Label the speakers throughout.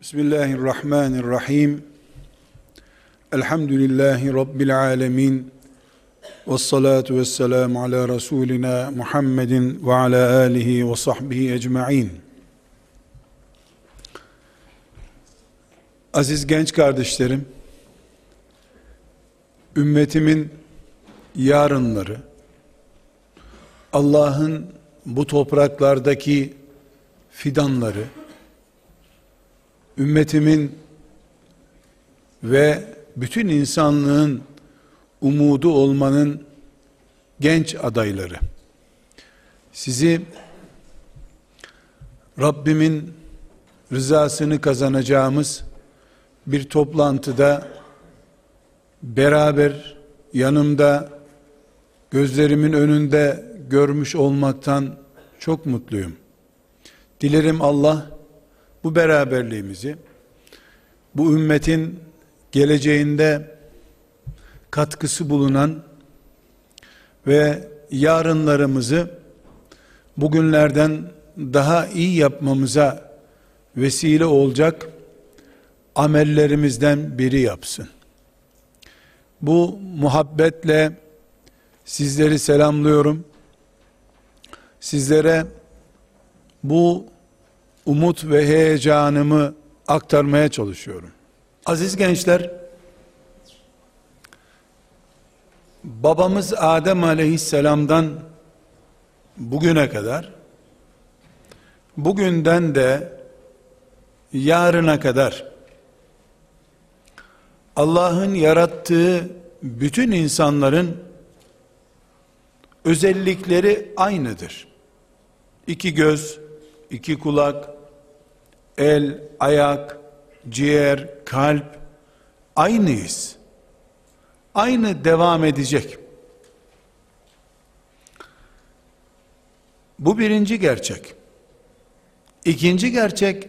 Speaker 1: Bismillahirrahmanirrahim. Elhamdülillahi Rabbil alemin. Ve salatu ve selamu ala Resulina Muhammedin ve ala alihi ve sahbihi ecma'in. Aziz genç kardeşlerim, ümmetimin yarınları, Allah'ın bu topraklardaki fidanları, ümmetimin ve bütün insanlığın umudu olmanın genç adayları. Sizi Rabbimin rızasını kazanacağımız bir toplantıda beraber yanımda gözlerimin önünde görmüş olmaktan çok mutluyum. Dilerim Allah bu beraberliğimizi bu ümmetin geleceğinde katkısı bulunan ve yarınlarımızı bugünlerden daha iyi yapmamıza vesile olacak amellerimizden biri yapsın. Bu muhabbetle sizleri selamlıyorum. Sizlere bu umut ve heyecanımı aktarmaya çalışıyorum. Aziz gençler, babamız Adem aleyhisselamdan bugüne kadar, bugünden de yarına kadar, Allah'ın yarattığı bütün insanların özellikleri aynıdır. İki göz, iki kulak, el, ayak, ciğer, kalp aynıyız. Aynı devam edecek. Bu birinci gerçek. İkinci gerçek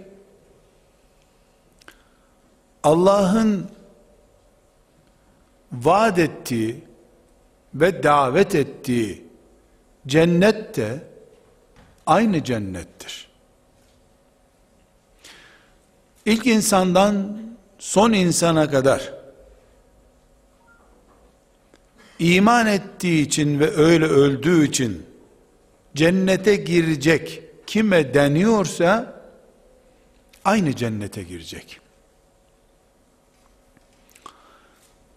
Speaker 1: Allah'ın vaat ettiği ve davet ettiği cennet de aynı cennettir. İlk insandan son insana kadar iman ettiği için ve öyle öldüğü için cennete girecek kime deniyorsa aynı cennete girecek.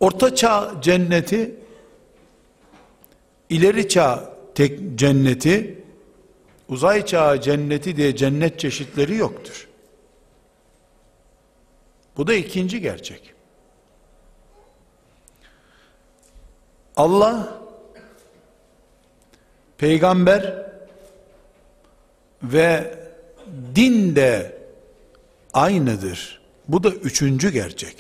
Speaker 1: Orta çağ cenneti ileri çağ tek cenneti uzay çağı cenneti diye cennet çeşitleri yoktur. Bu da ikinci gerçek. Allah peygamber ve din de aynıdır. Bu da üçüncü gerçek.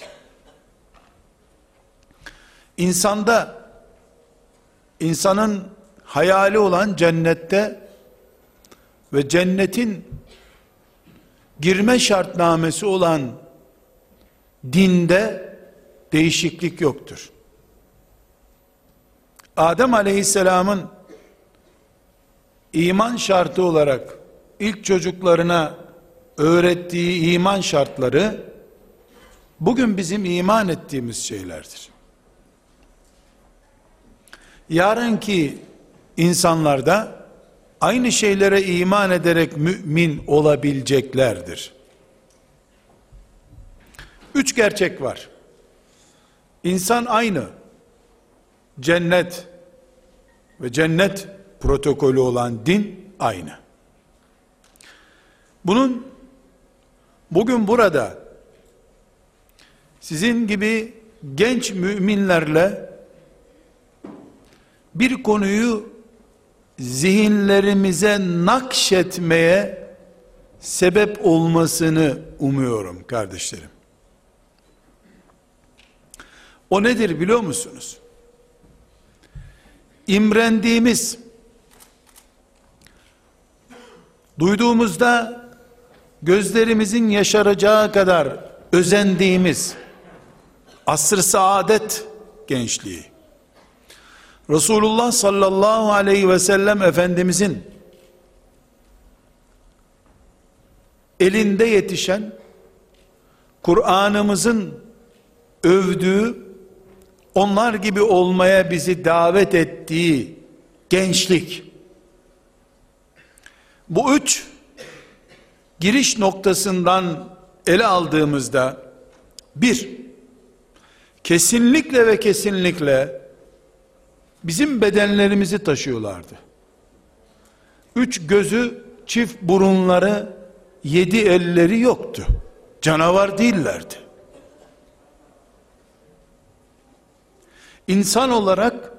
Speaker 1: İnsanda insanın hayali olan cennette ve cennetin girme şartnamesi olan dinde değişiklik yoktur. Adem aleyhisselamın iman şartı olarak ilk çocuklarına öğrettiği iman şartları bugün bizim iman ettiğimiz şeylerdir. Yarınki insanlarda aynı şeylere iman ederek mümin olabileceklerdir. Üç gerçek var. İnsan aynı. Cennet ve cennet protokolü olan din aynı. Bunun bugün burada sizin gibi genç müminlerle bir konuyu zihinlerimize nakşetmeye sebep olmasını umuyorum kardeşlerim. O nedir biliyor musunuz? İmrendiğimiz, duyduğumuzda gözlerimizin yaşaracağı kadar özendiğimiz asr saadet gençliği. Resulullah sallallahu aleyhi ve sellem Efendimizin elinde yetişen Kur'an'ımızın övdüğü, onlar gibi olmaya bizi davet ettiği gençlik. Bu üç giriş noktasından ele aldığımızda bir, kesinlikle ve kesinlikle bizim bedenlerimizi taşıyorlardı. Üç gözü, çift burunları, yedi elleri yoktu. Canavar değillerdi. İnsan olarak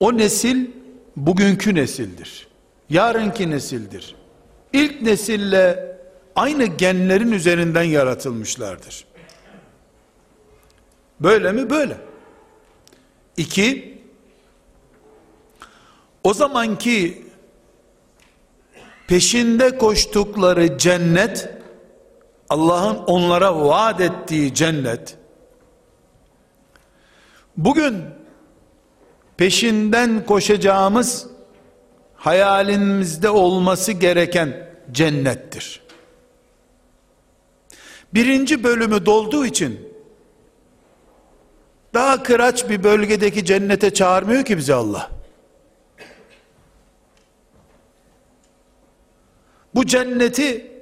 Speaker 1: o nesil bugünkü nesildir. Yarınki nesildir. İlk nesille aynı genlerin üzerinden yaratılmışlardır. Böyle mi? Böyle. İki, o zamanki peşinde koştukları cennet, Allah'ın onlara vaat ettiği cennet, bugün peşinden koşacağımız hayalimizde olması gereken cennettir. Birinci bölümü dolduğu için daha kıraç bir bölgedeki cennete çağırmıyor ki bizi Allah. Bu cenneti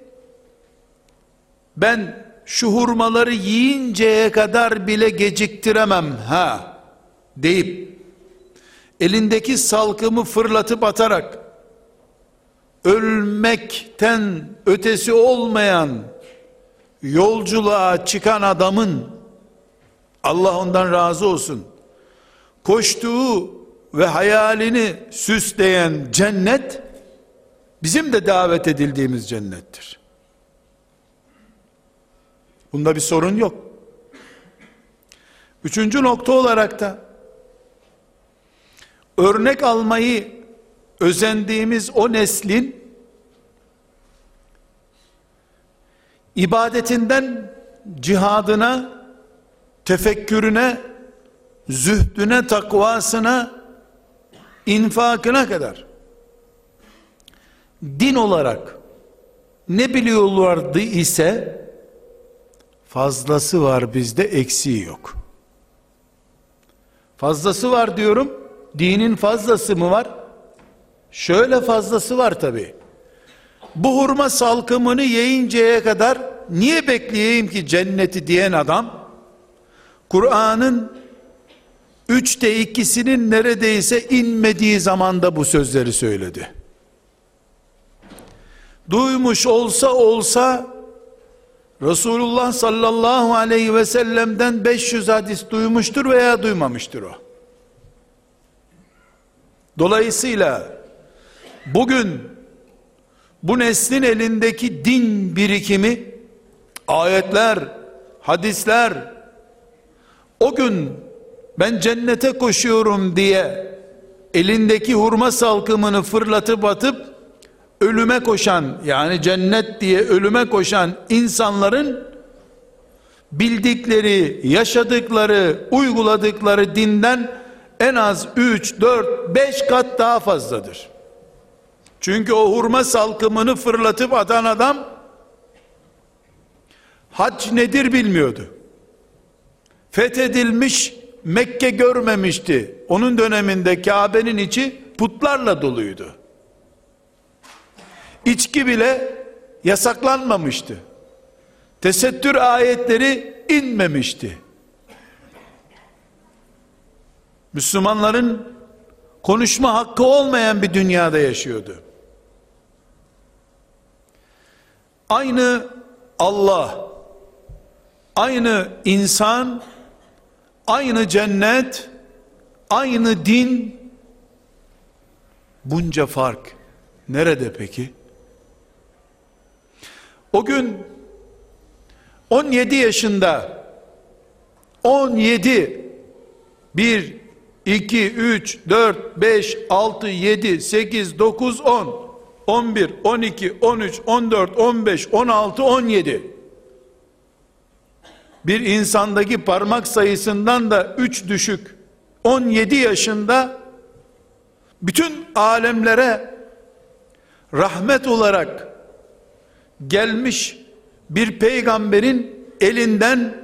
Speaker 1: ben şu hurmaları yiyinceye kadar bile geciktiremem ha deyip elindeki salkımı fırlatıp atarak ölmekten ötesi olmayan yolculuğa çıkan adamın Allah ondan razı olsun koştuğu ve hayalini süsleyen cennet bizim de davet edildiğimiz cennettir. Bunda bir sorun yok. Üçüncü nokta olarak da örnek almayı özendiğimiz o neslin ibadetinden cihadına, tefekkürüne, zühdüne, takvasına, infakına kadar din olarak ne biliyorlardı ise fazlası var bizde eksiği yok. Fazlası var diyorum. Dinin fazlası mı var? Şöyle fazlası var tabi. Bu hurma salkımını yiyinceye kadar niye bekleyeyim ki cenneti diyen adam Kur'an'ın üçte ikisinin neredeyse inmediği zamanda bu sözleri söyledi. Duymuş olsa olsa Resulullah sallallahu aleyhi ve sellem'den 500 hadis duymuştur veya duymamıştır o. Dolayısıyla bugün bu neslin elindeki din birikimi ayetler, hadisler o gün ben cennete koşuyorum diye elindeki hurma salkımını fırlatıp atıp ölüme koşan yani cennet diye ölüme koşan insanların bildikleri, yaşadıkları, uyguladıkları dinden en az 3, 4, 5 kat daha fazladır. Çünkü o hurma salkımını fırlatıp atan adam hac nedir bilmiyordu. Fethedilmiş Mekke görmemişti. Onun döneminde Kabe'nin içi putlarla doluydu. İçki bile yasaklanmamıştı. Tesettür ayetleri inmemişti. Müslümanların konuşma hakkı olmayan bir dünyada yaşıyordu. Aynı Allah, aynı insan, aynı cennet, aynı din, bunca fark nerede peki? O gün 17 yaşında 17 1 2 3 4 5 6 7 8 9 10 11 12 13 14 15 16 17 bir insandaki parmak sayısından da 3 düşük. 17 yaşında bütün alemlere rahmet olarak gelmiş bir peygamberin elinden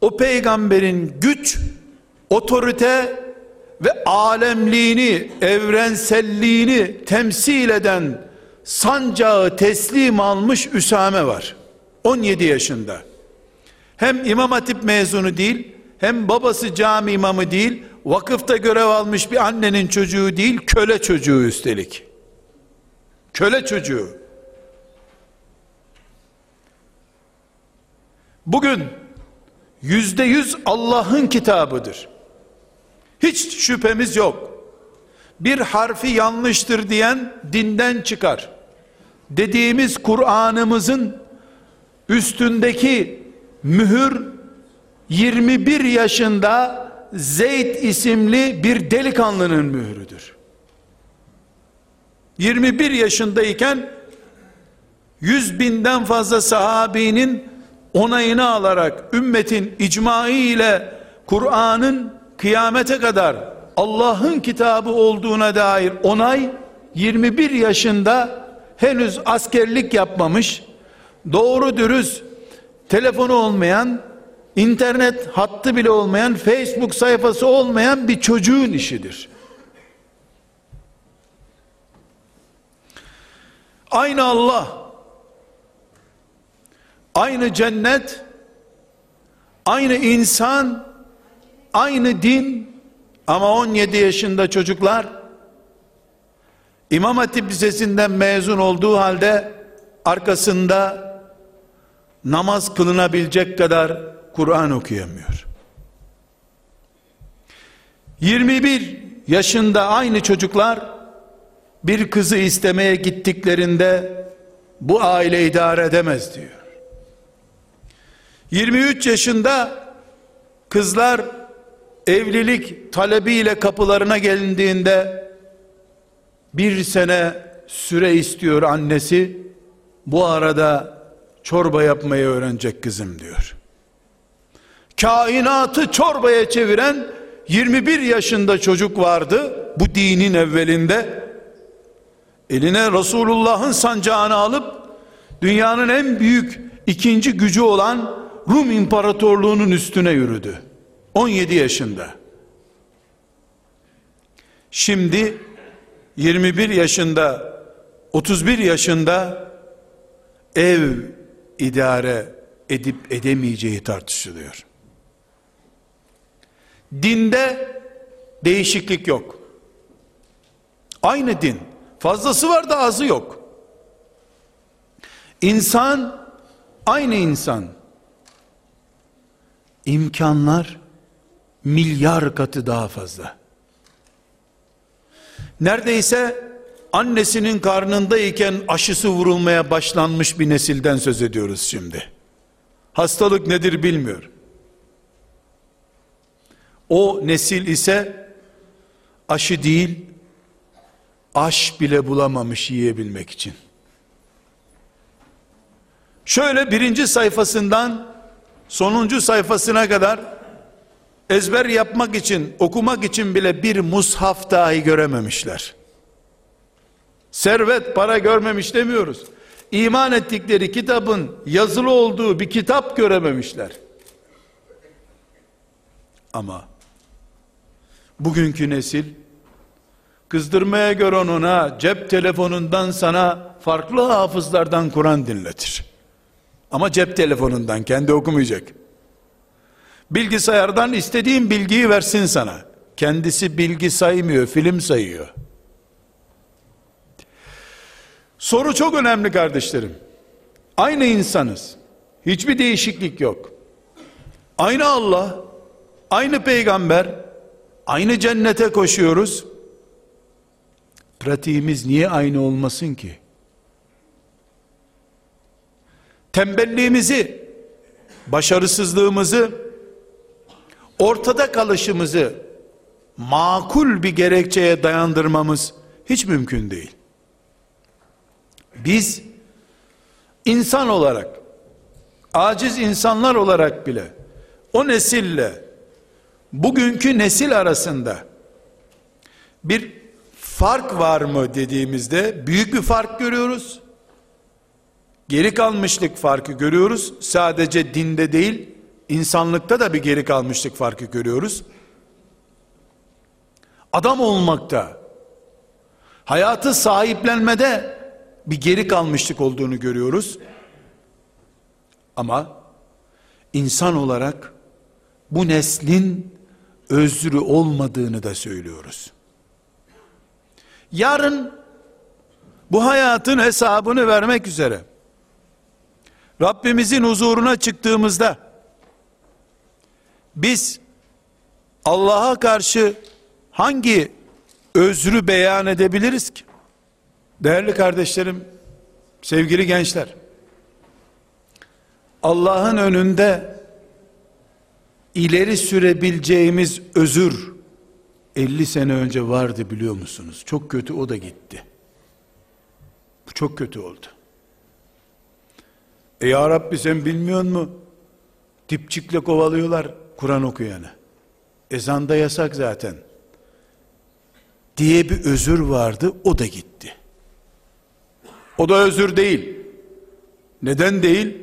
Speaker 1: o peygamberin güç, otorite ve alemliğini, evrenselliğini temsil eden sancağı teslim almış Üsame var. 17 yaşında. Hem İmam Hatip mezunu değil, hem babası cami imamı değil, vakıfta görev almış bir annenin çocuğu değil, köle çocuğu üstelik. Köle çocuğu. Bugün yüzde yüz Allah'ın kitabıdır. Hiç şüphemiz yok. Bir harfi yanlıştır diyen dinden çıkar. Dediğimiz Kur'an'ımızın üstündeki mühür 21 yaşında Zeyd isimli bir delikanlının mührüdür. 21 yaşındayken 100 binden fazla sahabinin onayını alarak ümmetin icmaı ile Kur'an'ın kıyamete kadar Allah'ın kitabı olduğuna dair onay 21 yaşında henüz askerlik yapmamış doğru dürüst telefonu olmayan internet hattı bile olmayan Facebook sayfası olmayan bir çocuğun işidir. Aynı Allah aynı cennet aynı insan aynı din ama 17 yaşında çocuklar İmam Hatip Lisesi'nden mezun olduğu halde arkasında namaz kılınabilecek kadar Kur'an okuyamıyor. 21 yaşında aynı çocuklar bir kızı istemeye gittiklerinde bu aile idare edemez diyor. 23 yaşında kızlar evlilik talebiyle kapılarına gelindiğinde bir sene süre istiyor annesi. Bu arada çorba yapmayı öğrenecek kızım diyor. Kainatı çorbaya çeviren 21 yaşında çocuk vardı bu dinin evvelinde. Eline Resulullah'ın sancağını alıp dünyanın en büyük ikinci gücü olan Rum İmparatorluğu'nun üstüne yürüdü 17 yaşında şimdi 21 yaşında 31 yaşında ev idare edip edemeyeceği tartışılıyor Dinde değişiklik yok. Aynı din. Fazlası var da azı yok. İnsan aynı insan. İmkanlar milyar katı daha fazla. Neredeyse annesinin karnındayken aşısı vurulmaya başlanmış bir nesilden söz ediyoruz şimdi. Hastalık nedir bilmiyor. O nesil ise aşı değil, aş bile bulamamış yiyebilmek için. Şöyle birinci sayfasından sonuncu sayfasına kadar ezber yapmak için, okumak için bile bir mushaf dahi görememişler. Servet, para görmemiş demiyoruz. İman ettikleri kitabın yazılı olduğu bir kitap görememişler. Ama bugünkü nesil kızdırmaya göre ona cep telefonundan sana farklı hafızlardan Kur'an dinletir. Ama cep telefonundan kendi okumayacak. Bilgisayardan istediğin bilgiyi versin sana. Kendisi bilgi saymıyor, film sayıyor. Soru çok önemli kardeşlerim. Aynı insanız. Hiçbir değişiklik yok. Aynı Allah, aynı peygamber, Aynı cennete koşuyoruz. Pratiğimiz niye aynı olmasın ki? Tembelliğimizi, başarısızlığımızı, ortada kalışımızı makul bir gerekçeye dayandırmamız hiç mümkün değil. Biz insan olarak, aciz insanlar olarak bile o nesille bugünkü nesil arasında bir fark var mı dediğimizde büyük bir fark görüyoruz. Geri kalmışlık farkı görüyoruz. Sadece dinde değil, insanlıkta da bir geri kalmışlık farkı görüyoruz. Adam olmakta, hayatı sahiplenmede bir geri kalmışlık olduğunu görüyoruz. Ama insan olarak bu neslin özrü olmadığını da söylüyoruz. Yarın bu hayatın hesabını vermek üzere Rabbimizin huzuruna çıktığımızda biz Allah'a karşı hangi özrü beyan edebiliriz ki? Değerli kardeşlerim, sevgili gençler, Allah'ın önünde ileri sürebileceğimiz özür 50 sene önce vardı biliyor musunuz? Çok kötü o da gitti. Bu çok kötü oldu. E ya Rabbi sen bilmiyor mu? Dipçikle kovalıyorlar Kur'an okuyanı. Ezanda yasak zaten. Diye bir özür vardı o da gitti. O da özür değil. Neden değil?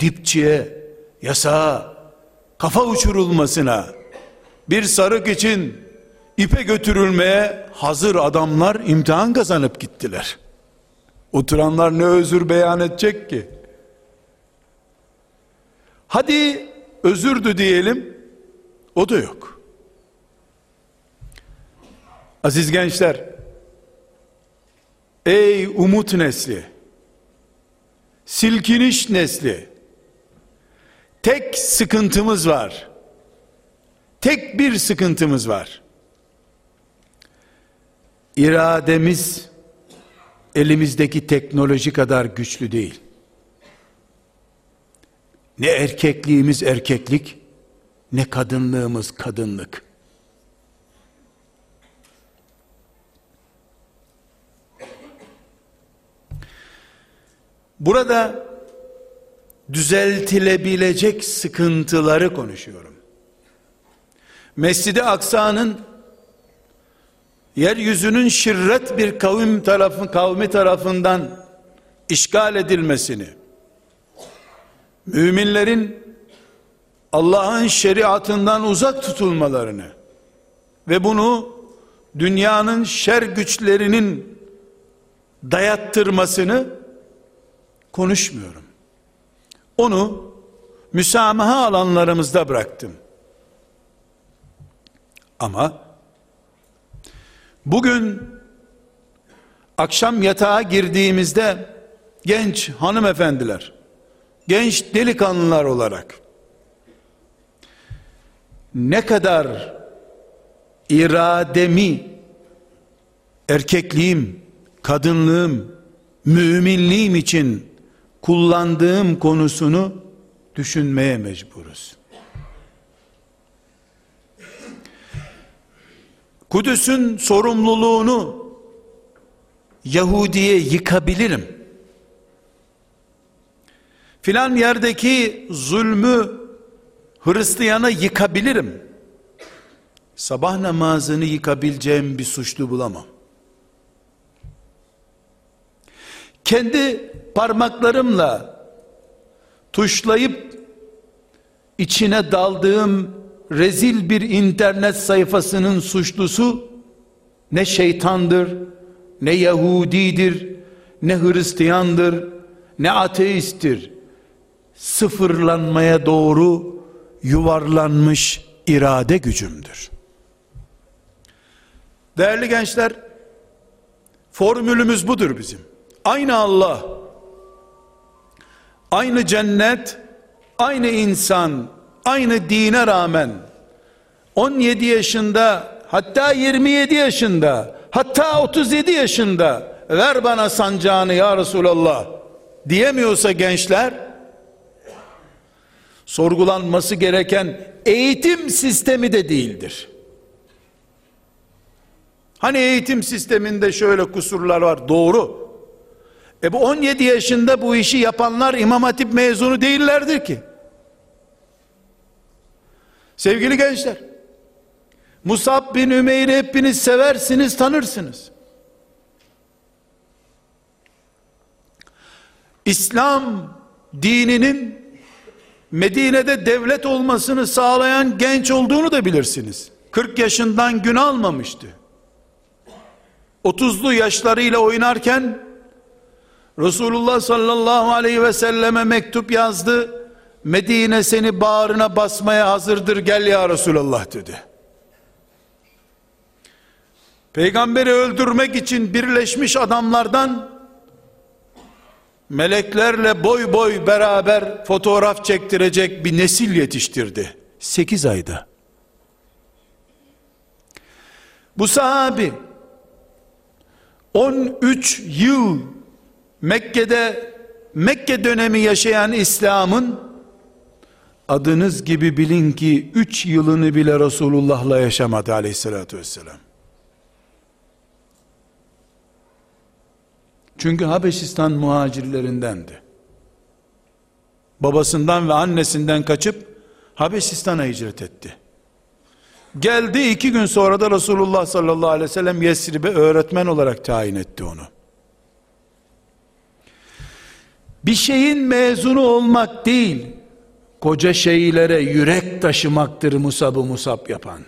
Speaker 1: Dipçiye, yasağa, kafa uçurulmasına, bir sarık için ipe götürülmeye hazır adamlar imtihan kazanıp gittiler. Oturanlar ne özür beyan edecek ki? Hadi özürdü diyelim, o da yok. Aziz gençler, ey umut nesli, silkiniş nesli, tek sıkıntımız var. Tek bir sıkıntımız var. İrademiz elimizdeki teknoloji kadar güçlü değil. Ne erkekliğimiz erkeklik, ne kadınlığımız kadınlık. Burada düzeltilebilecek sıkıntıları konuşuyorum. Mescid-i Aksa'nın yeryüzünün şirret bir kavim tarafı, kavmi tarafından işgal edilmesini, müminlerin Allah'ın şeriatından uzak tutulmalarını ve bunu dünyanın şer güçlerinin dayattırmasını konuşmuyorum. Onu müsamaha alanlarımızda bıraktım. Ama bugün akşam yatağa girdiğimizde genç hanımefendiler, genç delikanlılar olarak ne kadar irademi, erkekliğim, kadınlığım, müminliğim için kullandığım konusunu düşünmeye mecburuz. Kudüs'ün sorumluluğunu Yahudi'ye yıkabilirim. Filan yerdeki zulmü Hristiyan'a yıkabilirim. Sabah namazını yıkabileceğim bir suçlu bulamam. Kendi parmaklarımla tuşlayıp içine daldığım rezil bir internet sayfasının suçlusu ne şeytandır, ne Yahudidir, ne Hristiyandır, ne ateisttir. Sıfırlanmaya doğru yuvarlanmış irade gücümdür. Değerli gençler, formülümüz budur bizim. Aynı Allah, aynı cennet, aynı insan, aynı dine rağmen 17 yaşında hatta 27 yaşında hatta 37 yaşında ver bana sancağını ya Resulallah diyemiyorsa gençler sorgulanması gereken eğitim sistemi de değildir. Hani eğitim sisteminde şöyle kusurlar var doğru. E bu 17 yaşında bu işi yapanlar İmam Hatip mezunu değillerdir ki. Sevgili gençler, Musab bin Ümeyr'i hepiniz seversiniz, tanırsınız. İslam dininin Medine'de devlet olmasını sağlayan genç olduğunu da bilirsiniz. 40 yaşından gün almamıştı. 30'lu yaşlarıyla oynarken Resulullah sallallahu aleyhi ve selleme mektup yazdı. Medine seni bağrına basmaya hazırdır gel ya Resulallah dedi. Peygamberi öldürmek için birleşmiş adamlardan meleklerle boy boy beraber fotoğraf çektirecek bir nesil yetiştirdi. 8 ayda. Bu sahabi 13 yıl Mekke'de Mekke dönemi yaşayan İslam'ın adınız gibi bilin ki 3 yılını bile Resulullah'la yaşamadı aleyhissalatü vesselam. Çünkü Habeşistan muhacirlerindendi. Babasından ve annesinden kaçıp Habeşistan'a hicret etti. Geldi iki gün sonra da Resulullah sallallahu aleyhi ve sellem Yesrib'e öğretmen olarak tayin etti onu. Bir şeyin mezunu olmak değil, koca şeylere yürek taşımaktır Musab'ı Musab yapan.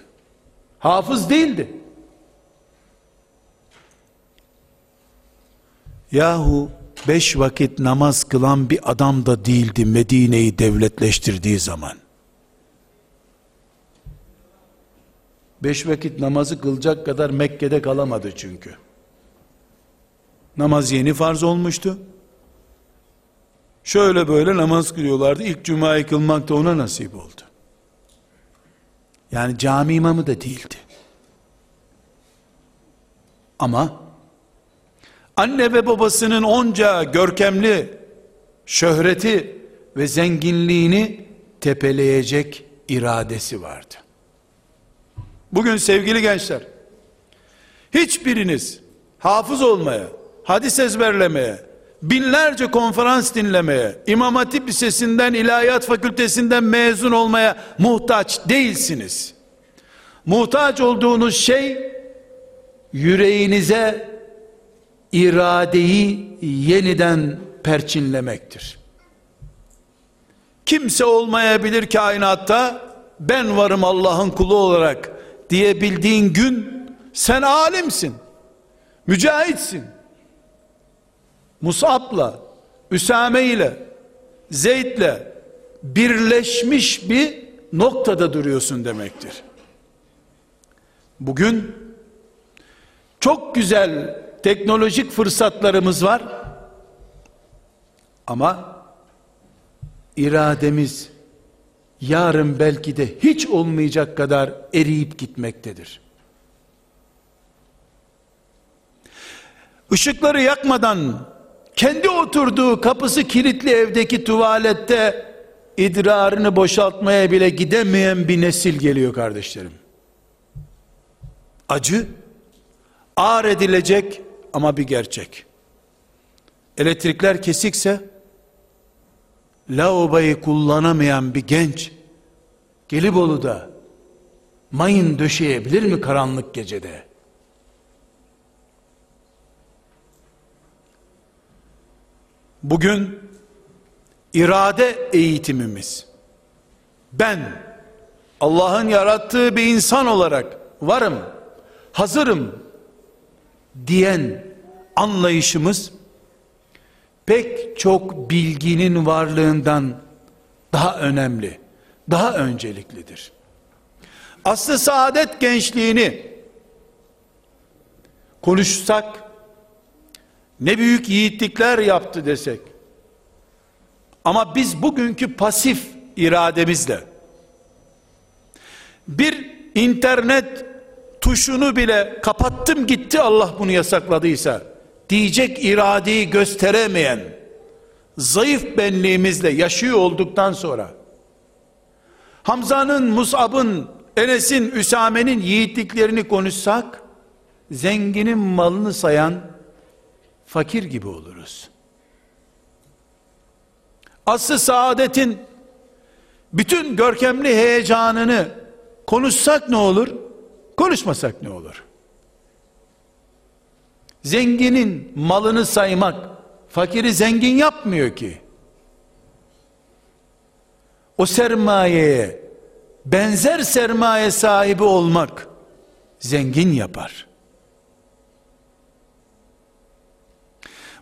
Speaker 1: Hafız değildi. Yahu beş vakit namaz kılan bir adam da değildi Medine'yi devletleştirdiği zaman. Beş vakit namazı kılacak kadar Mekke'de kalamadı çünkü. Namaz yeni farz olmuştu. Şöyle böyle namaz kılıyorlardı. İlk cumayı kılmak da ona nasip oldu. Yani cami imamı da değildi. Ama anne ve babasının onca görkemli şöhreti ve zenginliğini tepeleyecek iradesi vardı. Bugün sevgili gençler, hiçbiriniz hafız olmaya, hadis ezberlemeye, binlerce konferans dinlemeye, İmam Hatip Lisesi'nden, İlahiyat Fakültesinden mezun olmaya muhtaç değilsiniz. Muhtaç olduğunuz şey, yüreğinize iradeyi yeniden perçinlemektir. Kimse olmayabilir kainatta, ben varım Allah'ın kulu olarak, diyebildiğin gün sen alimsin. Mücahitsin. Musab'la, Üsame ile, Zeyd'le birleşmiş bir noktada duruyorsun demektir. Bugün çok güzel teknolojik fırsatlarımız var. Ama irademiz yarın belki de hiç olmayacak kadar eriyip gitmektedir. Işıkları yakmadan kendi oturduğu kapısı kilitli evdeki tuvalette idrarını boşaltmaya bile gidemeyen bir nesil geliyor kardeşlerim. Acı ağır edilecek ama bir gerçek. Elektrikler kesikse lavaboyu kullanamayan bir genç Gelibolu'da mayın döşeyebilir mi karanlık gecede? Bugün irade eğitimimiz ben Allah'ın yarattığı bir insan olarak varım, hazırım diyen anlayışımız pek çok bilginin varlığından daha önemli, daha önceliklidir. Aslı saadet gençliğini konuşsak, ne büyük yiğitlikler yaptı desek, ama biz bugünkü pasif irademizle, bir internet tuşunu bile kapattım gitti Allah bunu yasakladıysa, diyecek iradeyi gösteremeyen zayıf benliğimizle yaşıyor olduktan sonra Hamza'nın, Mus'ab'ın, Enes'in, Üsame'nin yiğitliklerini konuşsak zenginin malını sayan fakir gibi oluruz. Aslı saadetin bütün görkemli heyecanını konuşsak ne olur? Konuşmasak ne olur? Zenginin malını saymak fakiri zengin yapmıyor ki. O sermayeye benzer sermaye sahibi olmak zengin yapar.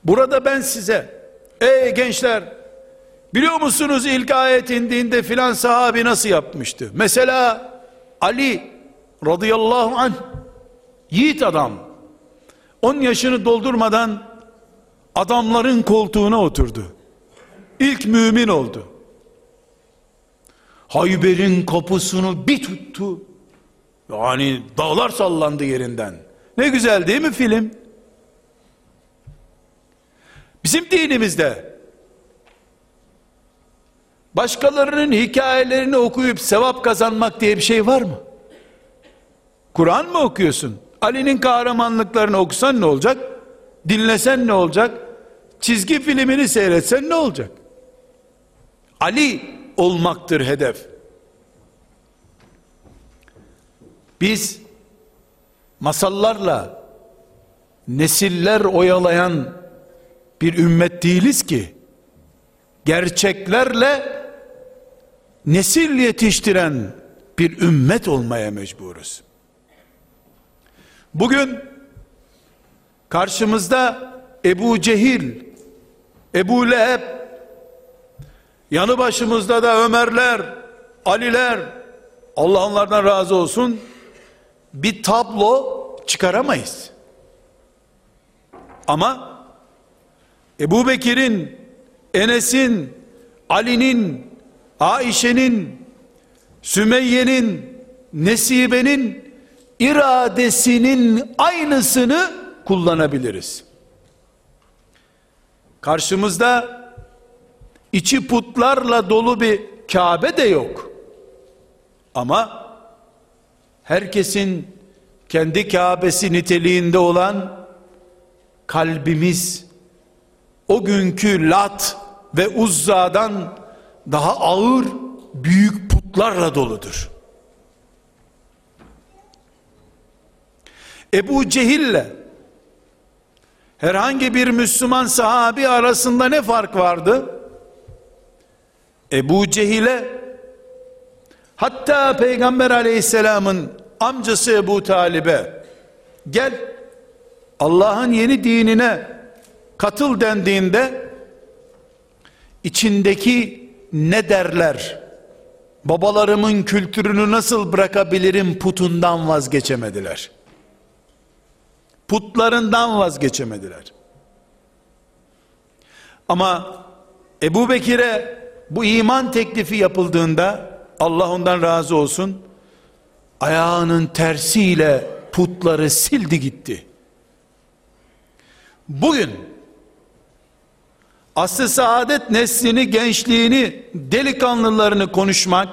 Speaker 1: Burada ben size ey gençler biliyor musunuz ilk ayet indiğinde filan sahabi nasıl yapmıştı? Mesela Ali radıyallahu anh yiğit adam 10 yaşını doldurmadan adamların koltuğuna oturdu. İlk mümin oldu. Hayber'in kapısını bir tuttu. Yani dağlar sallandı yerinden. Ne güzel değil mi film? Bizim dinimizde başkalarının hikayelerini okuyup sevap kazanmak diye bir şey var mı? Kur'an mı okuyorsun? Ali'nin kahramanlıklarını okusan ne olacak? Dinlesen ne olacak? Çizgi filmini seyretsen ne olacak? Ali olmaktır hedef. Biz masallarla nesiller oyalayan bir ümmet değiliz ki gerçeklerle nesil yetiştiren bir ümmet olmaya mecburuz. Bugün karşımızda Ebu Cehil, Ebu Leheb, yanı başımızda da Ömerler, Aliler, Allah onlardan razı olsun, bir tablo çıkaramayız. Ama Ebu Bekir'in, Enes'in, Ali'nin, Ayşe'nin, Sümeyye'nin, Nesibe'nin iradesinin aynısını kullanabiliriz. Karşımızda içi putlarla dolu bir Kabe de yok. Ama herkesin kendi Kabe'si niteliğinde olan kalbimiz o günkü Lat ve Uzza'dan daha ağır büyük putlarla doludur. Ebu Cehil'le herhangi bir Müslüman sahabi arasında ne fark vardı? Ebu Cehil'e hatta Peygamber aleyhisselamın amcası Ebu Talib'e gel Allah'ın yeni dinine katıl dendiğinde içindeki ne derler babalarımın kültürünü nasıl bırakabilirim putundan vazgeçemediler putlarından vazgeçemediler. Ama Ebu Bekir'e bu iman teklifi yapıldığında Allah ondan razı olsun ayağının tersiyle putları sildi gitti. Bugün aslı saadet neslini, gençliğini, delikanlılarını konuşmak,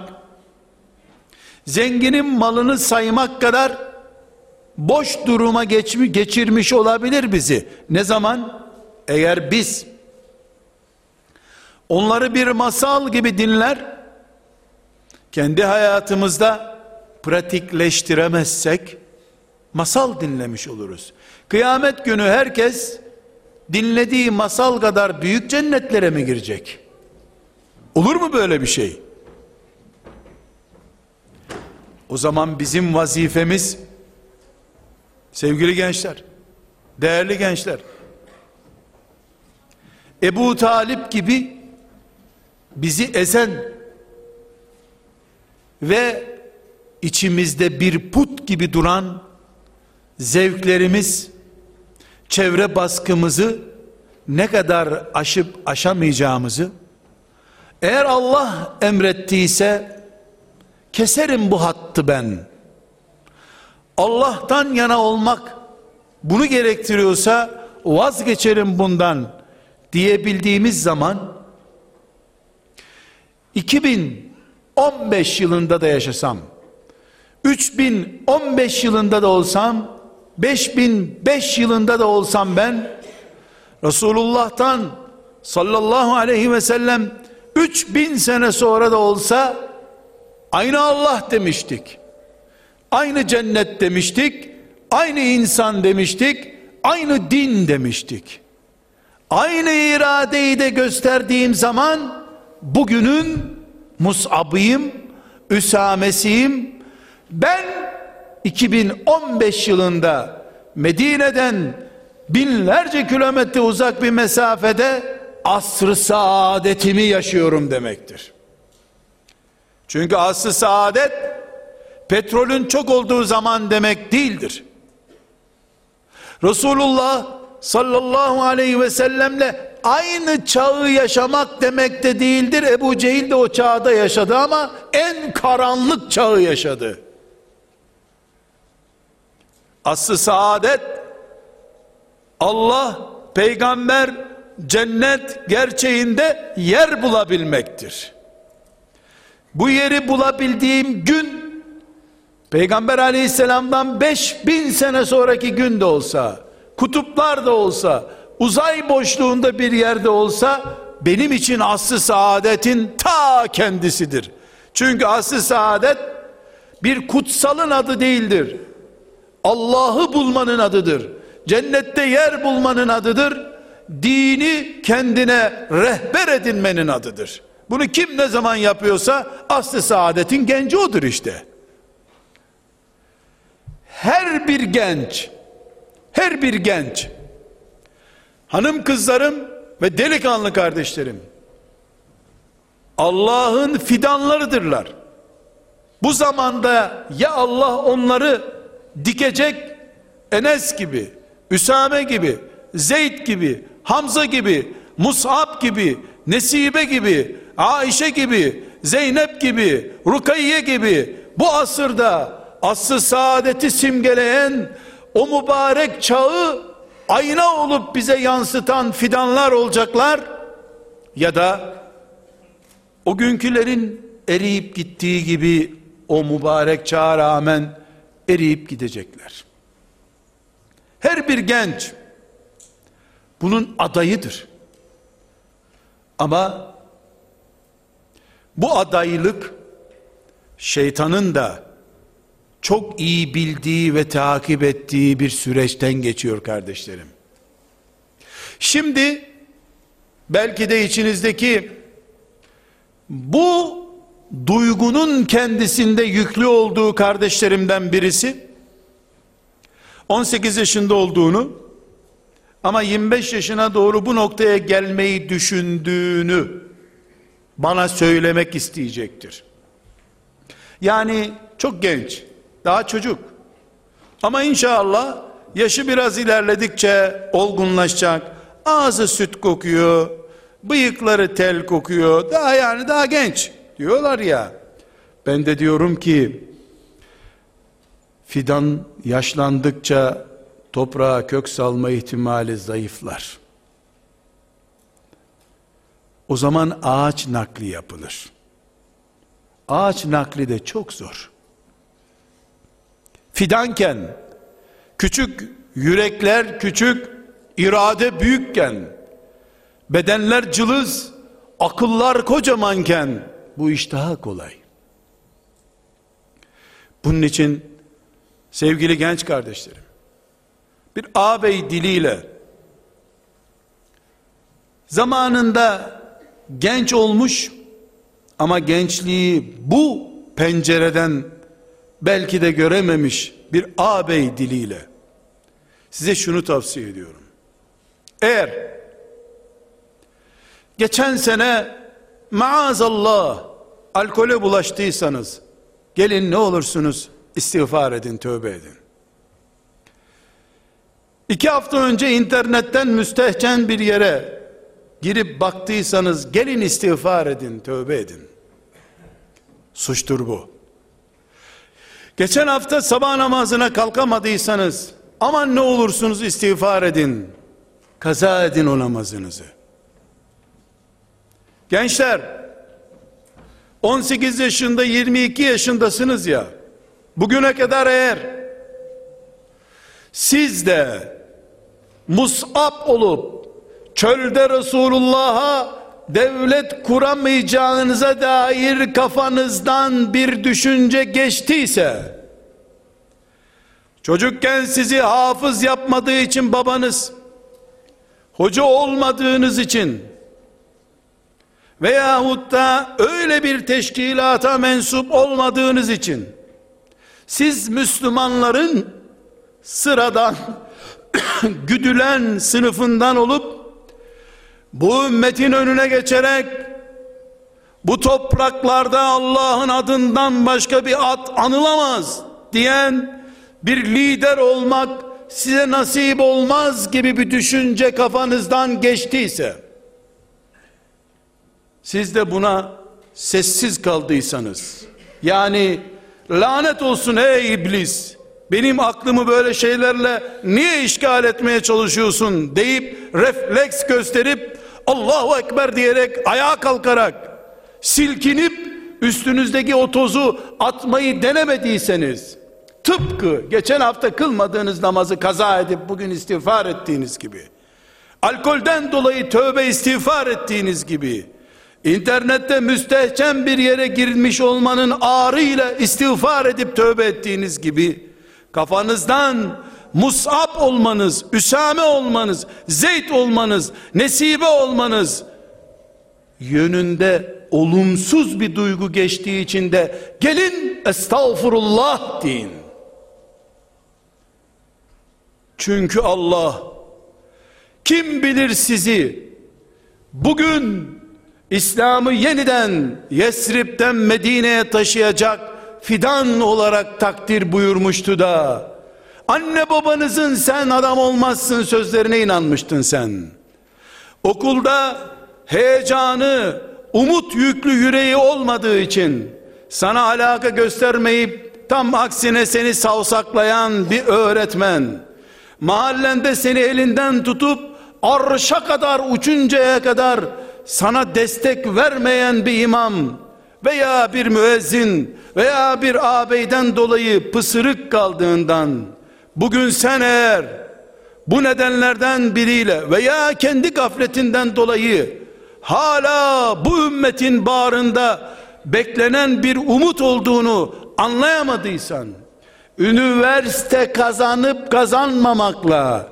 Speaker 1: zenginin malını saymak kadar boş duruma geçmi, geçirmiş olabilir bizi. Ne zaman? Eğer biz onları bir masal gibi dinler, kendi hayatımızda pratikleştiremezsek, masal dinlemiş oluruz. Kıyamet günü herkes dinlediği masal kadar büyük cennetlere mi girecek? Olur mu böyle bir şey? O zaman bizim vazifemiz Sevgili gençler, değerli gençler, Ebu Talip gibi bizi ezen ve içimizde bir put gibi duran zevklerimiz, çevre baskımızı ne kadar aşıp aşamayacağımızı, eğer Allah emrettiyse, keserim bu hattı ben Allah'tan yana olmak bunu gerektiriyorsa vazgeçerim bundan diyebildiğimiz zaman 2015 yılında da yaşasam 3015 yılında da olsam 5005 yılında da olsam ben Resulullah'tan sallallahu aleyhi ve sellem 3000 sene sonra da olsa aynı Allah demiştik. Aynı cennet demiştik, aynı insan demiştik, aynı din demiştik. aynı iradeyi de gösterdiğim zaman bugünün Mus'ab'ıyım, Üsamesiyim. Ben 2015 yılında Medine'den binlerce kilometre uzak bir mesafede asr-ı saadetimi yaşıyorum demektir. Çünkü asr-ı saadet petrolün çok olduğu zaman demek değildir. Resulullah sallallahu aleyhi ve sellemle aynı çağı yaşamak demek de değildir. Ebu Cehil de o çağda yaşadı ama en karanlık çağı yaşadı. Aslı saadet Allah, peygamber, cennet gerçeğinde yer bulabilmektir. Bu yeri bulabildiğim gün Peygamber aleyhisselamdan 5000 sene sonraki gün de olsa, kutuplar da olsa, uzay boşluğunda bir yerde olsa benim için aslı saadetin ta kendisidir. Çünkü aslı saadet bir kutsalın adı değildir. Allah'ı bulmanın adıdır. Cennette yer bulmanın adıdır. Dini kendine rehber edinmenin adıdır. Bunu kim ne zaman yapıyorsa aslı saadetin genci odur işte. Her bir genç, her bir genç, hanım kızlarım ve delikanlı kardeşlerim, Allah'ın fidanlarıdırlar. Bu zamanda ya Allah onları dikecek Enes gibi, Üsame gibi, Zeyd gibi, Hamza gibi, Mus'ab gibi, Nesibe gibi, Aişe gibi, Zeynep gibi, Rukayye gibi bu asırda aslı saadeti simgeleyen o mübarek çağı ayna olup bize yansıtan fidanlar olacaklar ya da o günkülerin eriyip gittiği gibi o mübarek çağa rağmen eriyip gidecekler. Her bir genç bunun adayıdır. Ama bu adaylık şeytanın da çok iyi bildiği ve takip ettiği bir süreçten geçiyor kardeşlerim. Şimdi belki de içinizdeki bu duygunun kendisinde yüklü olduğu kardeşlerimden birisi 18 yaşında olduğunu ama 25 yaşına doğru bu noktaya gelmeyi düşündüğünü bana söylemek isteyecektir. Yani çok genç, daha çocuk. Ama inşallah yaşı biraz ilerledikçe olgunlaşacak. Ağzı süt kokuyor, bıyıkları tel kokuyor. Daha yani daha genç diyorlar ya. Ben de diyorum ki fidan yaşlandıkça toprağa kök salma ihtimali zayıflar. O zaman ağaç nakli yapılır. Ağaç nakli de çok zor. Fidanken, küçük yürekler küçük, irade büyükken, bedenler cılız, akıllar kocamanken bu iş daha kolay. Bunun için sevgili genç kardeşlerim, bir ağabey diliyle zamanında genç olmuş ama gençliği bu pencereden belki de görememiş bir ağabey diliyle size şunu tavsiye ediyorum. Eğer geçen sene maazallah alkole bulaştıysanız gelin ne olursunuz istiğfar edin tövbe edin. İki hafta önce internetten müstehcen bir yere girip baktıysanız gelin istiğfar edin tövbe edin. Suçtur bu. Geçen hafta sabah namazına kalkamadıysanız aman ne olursunuz istiğfar edin. Kaza edin o namazınızı. Gençler 18 yaşında 22 yaşındasınız ya bugüne kadar eğer siz de musab olup çölde Resulullah'a devlet kuramayacağınıza dair kafanızdan bir düşünce geçtiyse çocukken sizi hafız yapmadığı için babanız hoca olmadığınız için veyahut da öyle bir teşkilata mensup olmadığınız için siz Müslümanların sıradan güdülen sınıfından olup bu ümmetin önüne geçerek bu topraklarda Allah'ın adından başka bir ad anılamaz diyen bir lider olmak size nasip olmaz gibi bir düşünce kafanızdan geçtiyse siz de buna sessiz kaldıysanız yani lanet olsun ey iblis benim aklımı böyle şeylerle niye işgal etmeye çalışıyorsun deyip refleks gösterip Allahu Ekber diyerek ayağa kalkarak silkinip üstünüzdeki o tozu atmayı denemediyseniz tıpkı geçen hafta kılmadığınız namazı kaza edip bugün istiğfar ettiğiniz gibi alkolden dolayı tövbe istiğfar ettiğiniz gibi internette müstehcen bir yere girmiş olmanın ağrıyla istiğfar edip tövbe ettiğiniz gibi kafanızdan Mus'ab olmanız, Üsame olmanız, Zeyd olmanız, Nesibe olmanız yönünde olumsuz bir duygu geçtiği için de gelin estağfurullah deyin. Çünkü Allah kim bilir sizi bugün İslam'ı yeniden Yesrib'den Medine'ye taşıyacak fidan olarak takdir buyurmuştu da anne babanızın sen adam olmazsın sözlerine inanmıştın sen. Okulda heyecanı, umut yüklü yüreği olmadığı için sana alaka göstermeyip tam aksine seni savsaklayan bir öğretmen mahallende seni elinden tutup arşa kadar uçuncaya kadar sana destek vermeyen bir imam veya bir müezzin veya bir ağabeyden dolayı pısırık kaldığından bugün sen eğer bu nedenlerden biriyle veya kendi gafletinden dolayı hala bu ümmetin bağrında beklenen bir umut olduğunu anlayamadıysan üniversite kazanıp kazanmamakla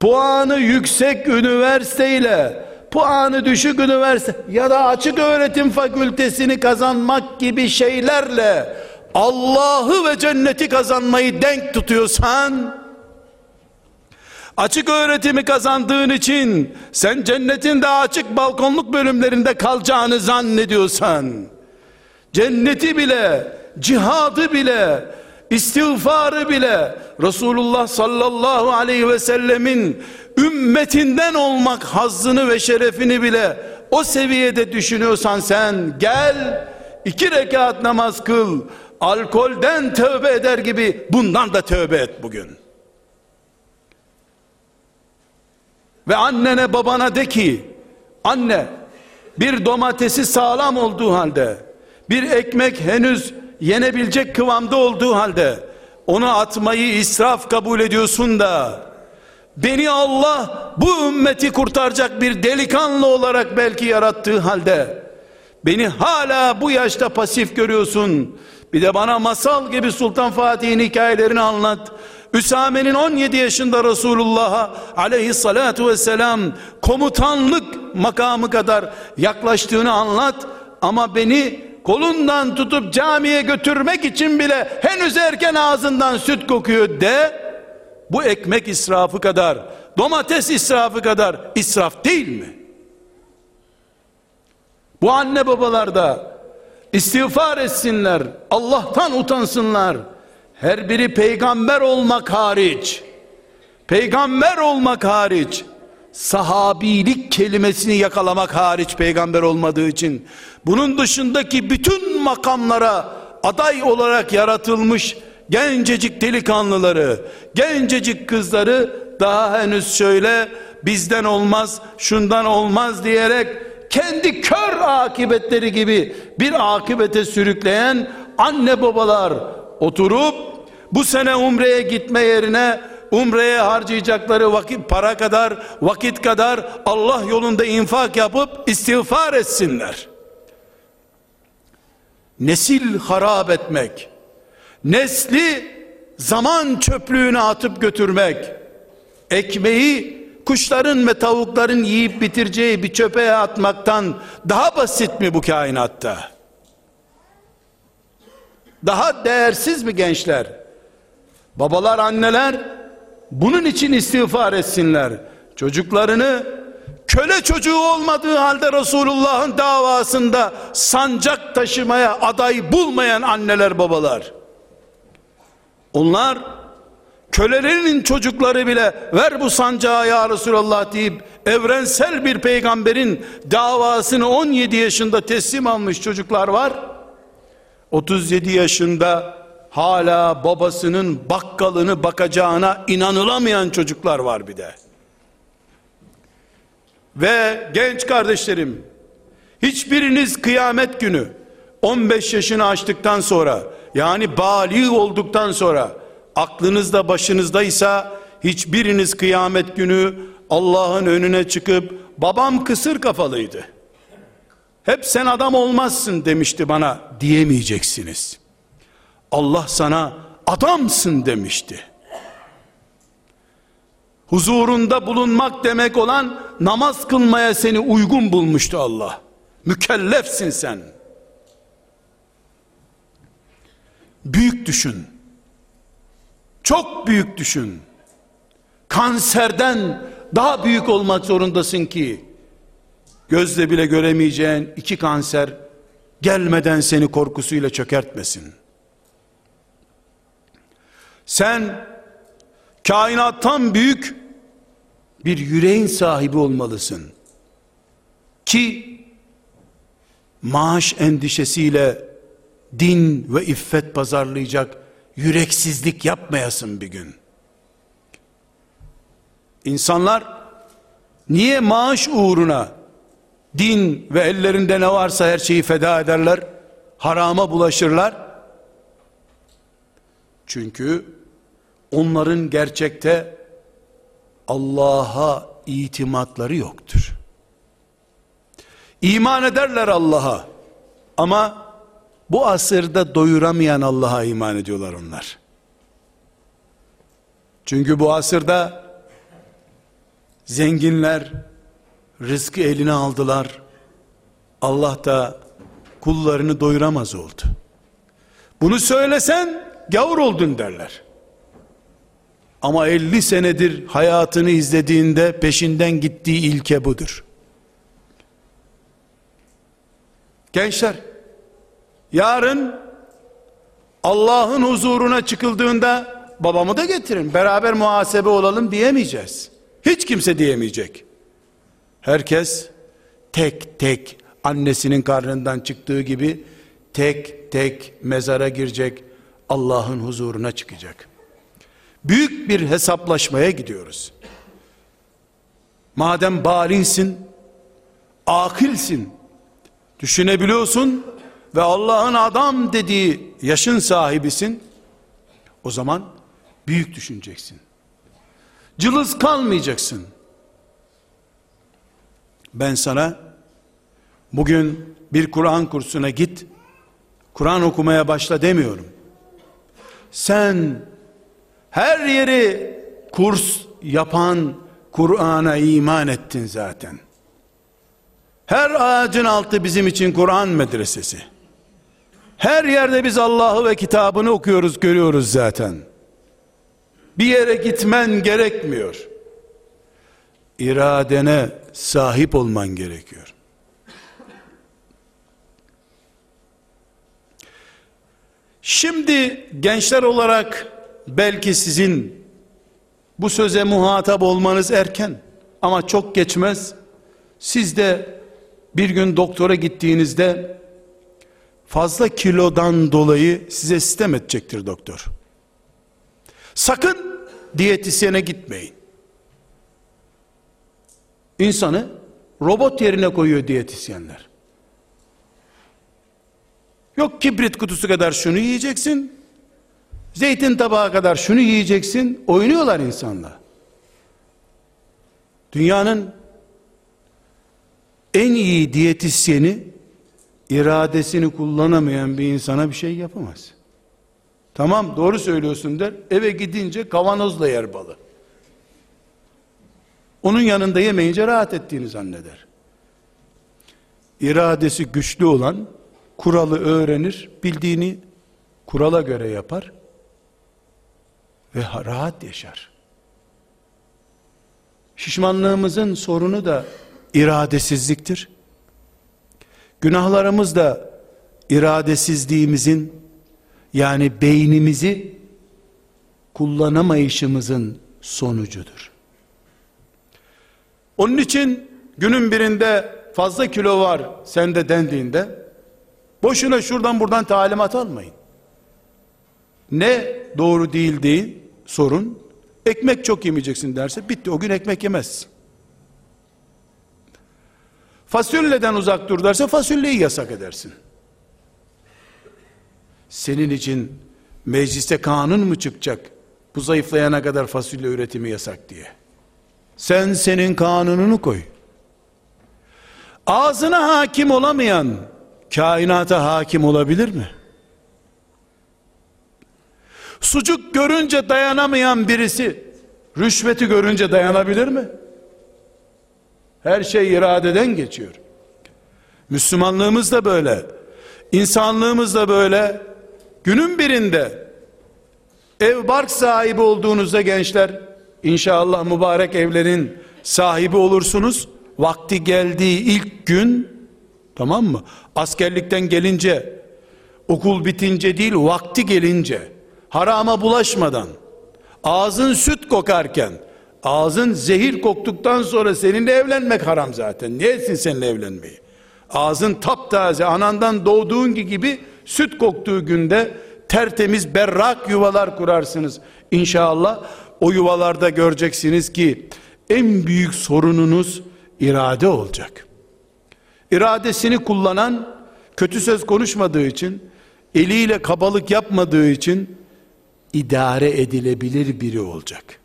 Speaker 1: puanı yüksek üniversiteyle puanı düşük üniversite ya da açık öğretim fakültesini kazanmak gibi şeylerle Allah'ı ve cenneti kazanmayı denk tutuyorsan açık öğretimi kazandığın için sen cennetin daha açık balkonluk bölümlerinde kalacağını zannediyorsan cenneti bile cihadı bile istiğfarı bile Resulullah sallallahu aleyhi ve sellemin ümmetinden olmak hazzını ve şerefini bile o seviyede düşünüyorsan sen gel iki rekat namaz kıl alkolden tövbe eder gibi bundan da tövbe et bugün. Ve annene babana de ki anne bir domatesi sağlam olduğu halde bir ekmek henüz yenebilecek kıvamda olduğu halde onu atmayı israf kabul ediyorsun da beni Allah bu ümmeti kurtaracak bir delikanlı olarak belki yarattığı halde beni hala bu yaşta pasif görüyorsun bir de bana masal gibi Sultan Fatih'in hikayelerini anlat Üsame'nin 17 yaşında Resulullah'a aleyhissalatu vesselam komutanlık makamı kadar yaklaştığını anlat ama beni kolundan tutup camiye götürmek için bile henüz erken ağzından süt kokuyor de bu ekmek israfı kadar domates israfı kadar israf değil mi? Bu anne babalar da istiğfar etsinler Allah'tan utansınlar. Her biri peygamber olmak hariç peygamber olmak hariç sahabilik kelimesini yakalamak hariç peygamber olmadığı için bunun dışındaki bütün makamlara aday olarak yaratılmış gencecik delikanlıları, gencecik kızları daha henüz şöyle bizden olmaz, şundan olmaz diyerek kendi kör akıbetleri gibi bir akıbete sürükleyen anne babalar oturup bu sene umreye gitme yerine umreye harcayacakları vakit para kadar vakit kadar Allah yolunda infak yapıp istiğfar etsinler. Nesil harap etmek, nesli zaman çöplüğüne atıp götürmek, ekmeği kuşların ve tavukların yiyip bitireceği bir çöpe atmaktan daha basit mi bu kainatta? Daha değersiz mi gençler? Babalar, anneler bunun için istiğfar etsinler. Çocuklarını köle çocuğu olmadığı halde Resulullah'ın davasında sancak taşımaya aday bulmayan anneler babalar. Onlar kölelerinin çocukları bile ver bu sancağı ya Resulallah deyip evrensel bir peygamberin davasını 17 yaşında teslim almış çocuklar var. 37 yaşında hala babasının bakkalını bakacağına inanılamayan çocuklar var bir de. Ve genç kardeşlerim, hiçbiriniz kıyamet günü 15 yaşını açtıktan sonra yani bali olduktan sonra aklınızda başınızdaysa hiçbiriniz kıyamet günü Allah'ın önüne çıkıp babam kısır kafalıydı. Hep sen adam olmazsın demişti bana diyemeyeceksiniz. Allah sana adamsın demişti. Huzurunda bulunmak demek olan namaz kılmaya seni uygun bulmuştu Allah. Mükellefsin sen. Büyük düşün. Çok büyük düşün. Kanserden daha büyük olmak zorundasın ki gözle bile göremeyeceğin iki kanser gelmeden seni korkusuyla çökertmesin. Sen kainattan büyük bir yüreğin sahibi olmalısın. Ki maaş endişesiyle din ve iffet pazarlayacak yüreksizlik yapmayasın bir gün. İnsanlar niye maaş uğruna din ve ellerinde ne varsa her şeyi feda ederler? Harama bulaşırlar. Çünkü onların gerçekte Allah'a itimatları yoktur. İman ederler Allah'a ama bu asırda doyuramayan Allah'a iman ediyorlar onlar. Çünkü bu asırda zenginler rızkı eline aldılar. Allah da kullarını doyuramaz oldu. Bunu söylesen gavur oldun derler. Ama 50 senedir hayatını izlediğinde peşinden gittiği ilke budur. Gençler, yarın Allah'ın huzuruna çıkıldığında babamı da getirin beraber muhasebe olalım diyemeyeceğiz. Hiç kimse diyemeyecek. Herkes tek tek annesinin karnından çıktığı gibi tek tek mezara girecek Allah'ın huzuruna çıkacak. Büyük bir hesaplaşmaya gidiyoruz. Madem balinsin, akilsin, düşünebiliyorsun ve Allah'ın adam dediği yaşın sahibisin, o zaman büyük düşüneceksin. Cılız kalmayacaksın. Ben sana bugün bir Kur'an kursuna git, Kur'an okumaya başla demiyorum. Sen her yeri kurs yapan Kur'an'a iman ettin zaten. Her ağacın altı bizim için Kur'an medresesi. Her yerde biz Allah'ı ve kitabını okuyoruz, görüyoruz zaten. Bir yere gitmen gerekmiyor. İradene sahip olman gerekiyor. Şimdi gençler olarak belki sizin bu söze muhatap olmanız erken ama çok geçmez. Siz de bir gün doktora gittiğinizde fazla kilodan dolayı size sistem edecektir doktor. Sakın diyetisyene gitmeyin. İnsanı robot yerine koyuyor diyetisyenler. Yok kibrit kutusu kadar şunu yiyeceksin. Zeytin tabağı kadar şunu yiyeceksin. Oynuyorlar insanla. Dünyanın en iyi diyetisyeni iradesini kullanamayan bir insana bir şey yapamaz. Tamam doğru söylüyorsun der. Eve gidince kavanozla yer balı. Onun yanında yemeyince rahat ettiğini zanneder. İradesi güçlü olan kuralı öğrenir, bildiğini kurala göre yapar ve rahat yaşar. Şişmanlığımızın sorunu da iradesizliktir. Günahlarımız da iradesizliğimizin yani beynimizi kullanamayışımızın sonucudur. Onun için günün birinde fazla kilo var sende dendiğinde boşuna şuradan buradan talimat almayın. Ne doğru değil değil sorun. Ekmek çok yemeyeceksin derse bitti o gün ekmek yemezsin. Fasulyeden uzak dur derse fasulyeyi yasak edersin. Senin için mecliste kanun mu çıkacak? Bu zayıflayana kadar fasulye üretimi yasak diye. Sen senin kanununu koy. Ağzına hakim olamayan kainata hakim olabilir mi? Sucuk görünce dayanamayan birisi rüşveti görünce dayanabilir mi? Her şey iradeden geçiyor. Müslümanlığımız da böyle. İnsanlığımız da böyle. Günün birinde ev bark sahibi olduğunuzda gençler inşallah mübarek evlerin sahibi olursunuz. Vakti geldiği ilk gün tamam mı? Askerlikten gelince okul bitince değil vakti gelince harama bulaşmadan ağzın süt kokarken ağzın zehir koktuktan sonra seninle evlenmek haram zaten. Niye etsin seninle evlenmeyi? Ağzın taptaze anandan doğduğun gibi süt koktuğu günde tertemiz berrak yuvalar kurarsınız. İnşallah o yuvalarda göreceksiniz ki en büyük sorununuz irade olacak. İradesini kullanan kötü söz konuşmadığı için, eliyle kabalık yapmadığı için idare edilebilir biri olacak.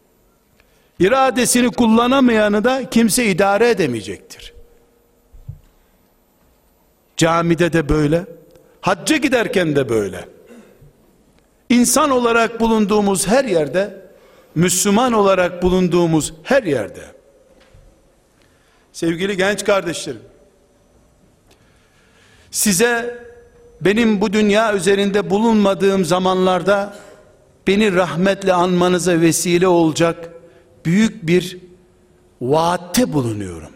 Speaker 1: İradesini kullanamayanı da kimse idare edemeyecektir. Camide de böyle, hacca giderken de böyle. İnsan olarak bulunduğumuz her yerde, Müslüman olarak bulunduğumuz her yerde, sevgili genç kardeşlerim, size benim bu dünya üzerinde bulunmadığım zamanlarda beni rahmetle anmanıza vesile olacak büyük bir vaatte bulunuyorum.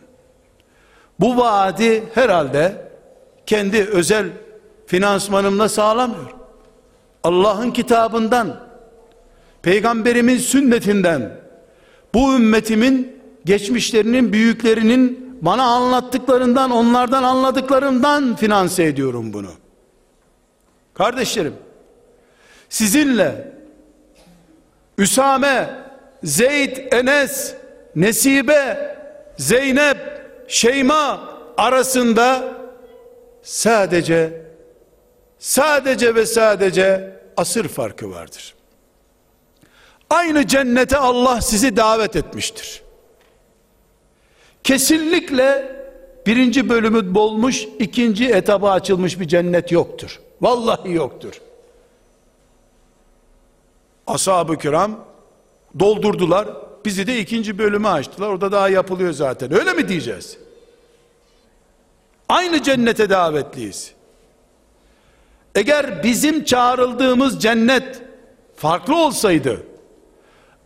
Speaker 1: Bu vaadi herhalde kendi özel finansmanımla sağlamıyorum. Allah'ın kitabından, peygamberimin sünnetinden, bu ümmetimin geçmişlerinin büyüklerinin bana anlattıklarından, onlardan anladıklarımdan finanse ediyorum bunu. Kardeşlerim, sizinle Üsame, Zeyd, Enes, Nesibe, Zeynep, Şeyma arasında sadece sadece ve sadece asır farkı vardır. Aynı cennete Allah sizi davet etmiştir. Kesinlikle birinci bölümü bolmuş, ikinci etaba açılmış bir cennet yoktur. Vallahi yoktur. Ashab-ı kiram doldurdular. Bizi de ikinci bölümü açtılar. Orada daha yapılıyor zaten. Öyle mi diyeceğiz? Aynı cennete davetliyiz. Eğer bizim çağrıldığımız cennet farklı olsaydı,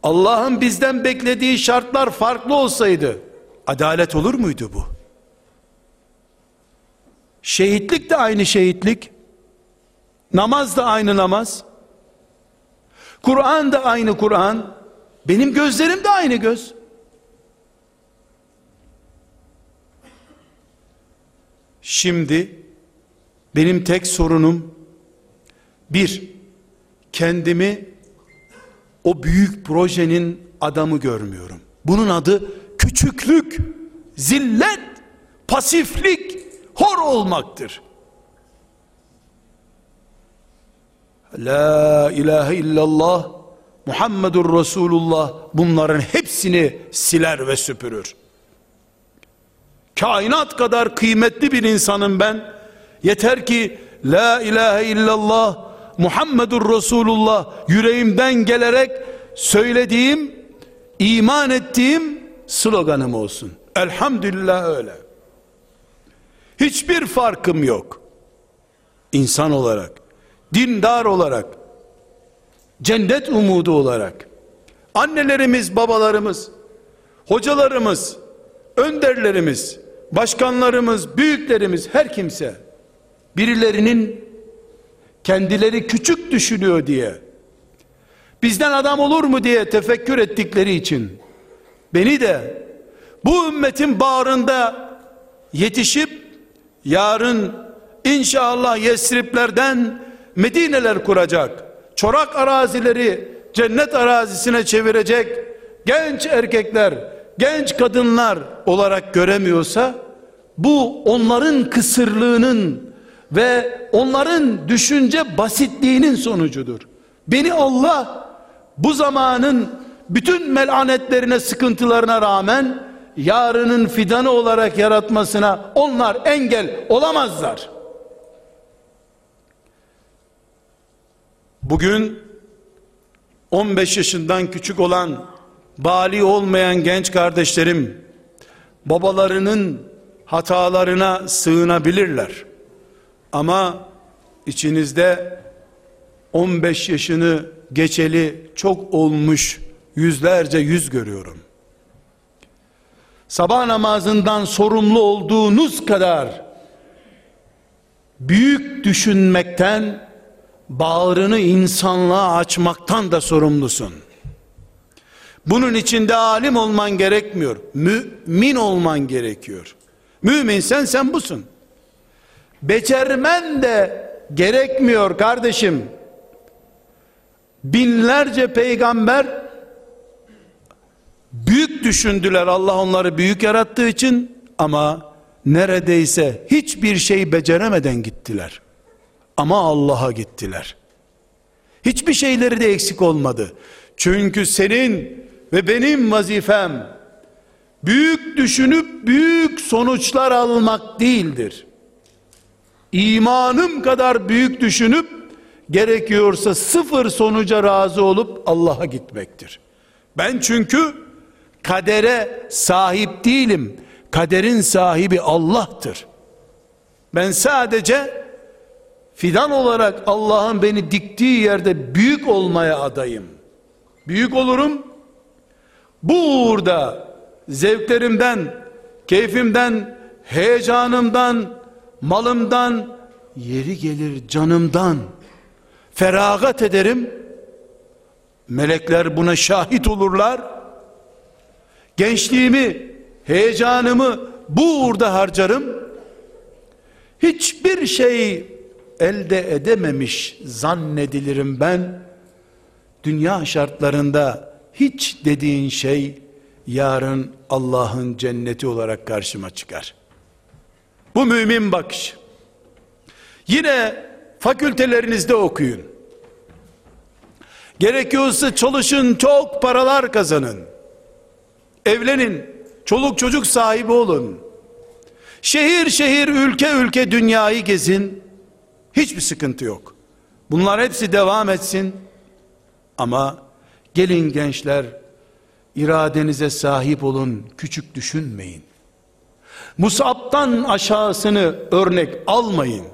Speaker 1: Allah'ın bizden beklediği şartlar farklı olsaydı, adalet olur muydu bu? Şehitlik de aynı şehitlik, namaz da aynı namaz, Kur'an da aynı Kur'an, benim gözlerim de aynı göz. Şimdi benim tek sorunum bir kendimi o büyük projenin adamı görmüyorum. Bunun adı küçüklük, zillet, pasiflik, hor olmaktır. La ilahe illallah Muhammedur Resulullah bunların hepsini siler ve süpürür. Kainat kadar kıymetli bir insanım ben. Yeter ki La ilahe illallah Muhammedur Resulullah yüreğimden gelerek söylediğim, iman ettiğim sloganım olsun. Elhamdülillah öyle. Hiçbir farkım yok. İnsan olarak, dindar olarak, cennet umudu olarak, annelerimiz, babalarımız, hocalarımız, önderlerimiz, başkanlarımız, büyüklerimiz, her kimse birilerinin kendileri küçük düşünüyor diye bizden adam olur mu diye tefekkür ettikleri için beni de bu ümmetin bağrında yetişip yarın inşallah Yesriblerden Medineler kuracak çorak arazileri cennet arazisine çevirecek genç erkekler genç kadınlar olarak göremiyorsa bu onların kısırlığının ve onların düşünce basitliğinin sonucudur. Beni Allah bu zamanın bütün melanetlerine, sıkıntılarına rağmen yarının fidanı olarak yaratmasına onlar engel olamazlar. Bugün 15 yaşından küçük olan bali olmayan genç kardeşlerim babalarının hatalarına sığınabilirler. Ama içinizde 15 yaşını geçeli çok olmuş yüzlerce yüz görüyorum. Sabah namazından sorumlu olduğunuz kadar büyük düşünmekten bağrını insanlığa açmaktan da sorumlusun. Bunun içinde alim olman gerekmiyor. Mümin olman gerekiyor. Müminsen sen busun. Becermen de gerekmiyor kardeşim. Binlerce peygamber büyük düşündüler Allah onları büyük yarattığı için ama neredeyse hiçbir şey beceremeden gittiler. Ama Allah'a gittiler. Hiçbir şeyleri de eksik olmadı. Çünkü senin ve benim vazifem büyük düşünüp büyük sonuçlar almak değildir. İmanım kadar büyük düşünüp gerekiyorsa sıfır sonuca razı olup Allah'a gitmektir. Ben çünkü kadere sahip değilim. Kaderin sahibi Allah'tır. Ben sadece fidan olarak Allah'ın beni diktiği yerde büyük olmaya adayım. Büyük olurum. Bu uğurda zevklerimden, keyfimden, heyecanımdan, malımdan, yeri gelir canımdan feragat ederim. Melekler buna şahit olurlar. Gençliğimi, heyecanımı bu uğurda harcarım. Hiçbir şey elde edememiş zannedilirim ben. Dünya şartlarında hiç dediğin şey yarın Allah'ın cenneti olarak karşıma çıkar. Bu mümin bakış. Yine fakültelerinizde okuyun. Gerekiyorsa çalışın, çok paralar kazanın. Evlenin, çoluk çocuk sahibi olun. Şehir şehir, ülke ülke dünyayı gezin. Hiçbir sıkıntı yok. Bunlar hepsi devam etsin. Ama gelin gençler, iradenize sahip olun, küçük düşünmeyin. Musab'tan aşağısını örnek almayın.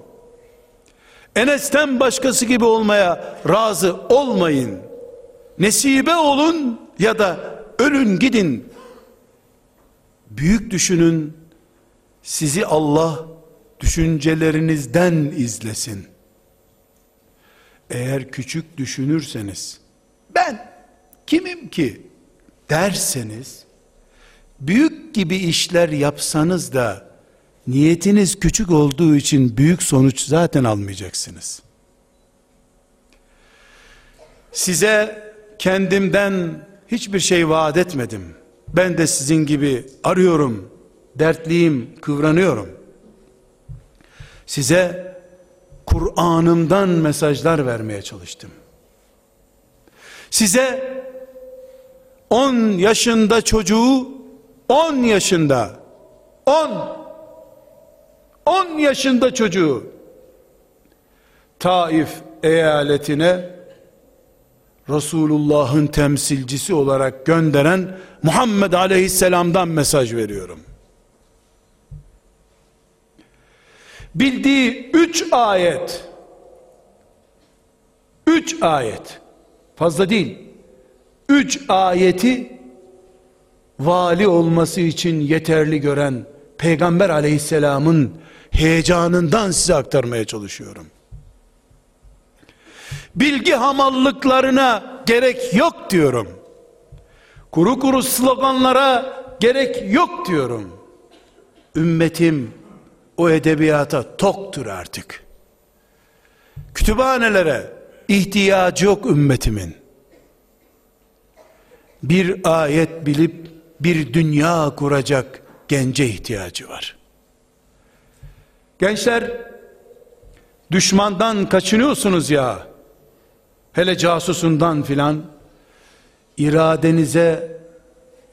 Speaker 1: Enes'ten başkası gibi olmaya razı olmayın. Nesibe olun ya da ölün gidin. Büyük düşünün. Sizi Allah düşüncelerinizden izlesin. Eğer küçük düşünürseniz ben kimim ki derseniz büyük gibi işler yapsanız da niyetiniz küçük olduğu için büyük sonuç zaten almayacaksınız. Size kendimden hiçbir şey vaat etmedim. Ben de sizin gibi arıyorum, dertliyim, kıvranıyorum. Size Kur'an'ımdan mesajlar vermeye çalıştım. Size 10 yaşında çocuğu 10 yaşında 10 10 yaşında çocuğu Taif eyaletine Resulullah'ın temsilcisi olarak gönderen Muhammed Aleyhisselam'dan mesaj veriyorum. Bildiği üç ayet, üç ayet, fazla değil, üç ayeti vali olması için yeterli gören Peygamber aleyhisselamın heyecanından size aktarmaya çalışıyorum. Bilgi hamallıklarına gerek yok diyorum. Kuru kuru sloganlara gerek yok diyorum. Ümmetim o edebiyata toktur artık. Kütüphanelere ihtiyacı yok ümmetimin. Bir ayet bilip bir dünya kuracak gence ihtiyacı var. Gençler düşmandan kaçınıyorsunuz ya. Hele casusundan filan iradenize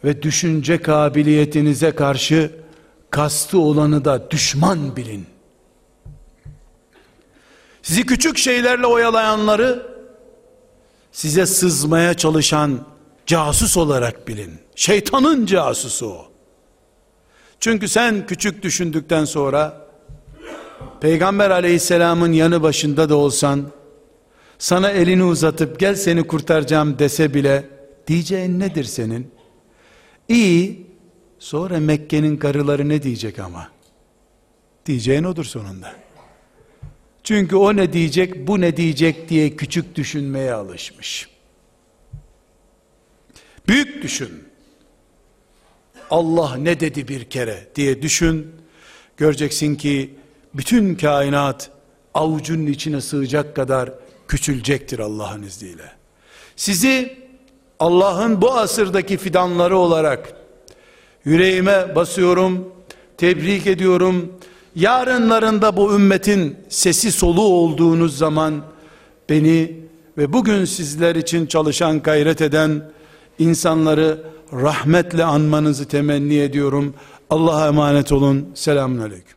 Speaker 1: ve düşünce kabiliyetinize karşı kastı olanı da düşman bilin. Sizi küçük şeylerle oyalayanları size sızmaya çalışan casus olarak bilin. Şeytanın casusu o. Çünkü sen küçük düşündükten sonra Peygamber aleyhisselamın yanı başında da olsan sana elini uzatıp gel seni kurtaracağım dese bile diyeceğin nedir senin? İyi sonra Mekke'nin karıları ne diyecek ama? Diyeceğin odur sonunda. Çünkü o ne diyecek bu ne diyecek diye küçük düşünmeye alışmış. Büyük düşün. Allah ne dedi bir kere diye düşün. Göreceksin ki bütün kainat avucunun içine sığacak kadar küçülecektir Allah'ın izniyle. Sizi Allah'ın bu asırdaki fidanları olarak yüreğime basıyorum, tebrik ediyorum. Yarınlarında bu ümmetin sesi solu olduğunuz zaman beni ve bugün sizler için çalışan, gayret eden insanları rahmetle anmanızı temenni ediyorum. Allah'a emanet olun. Selamun Aleyküm.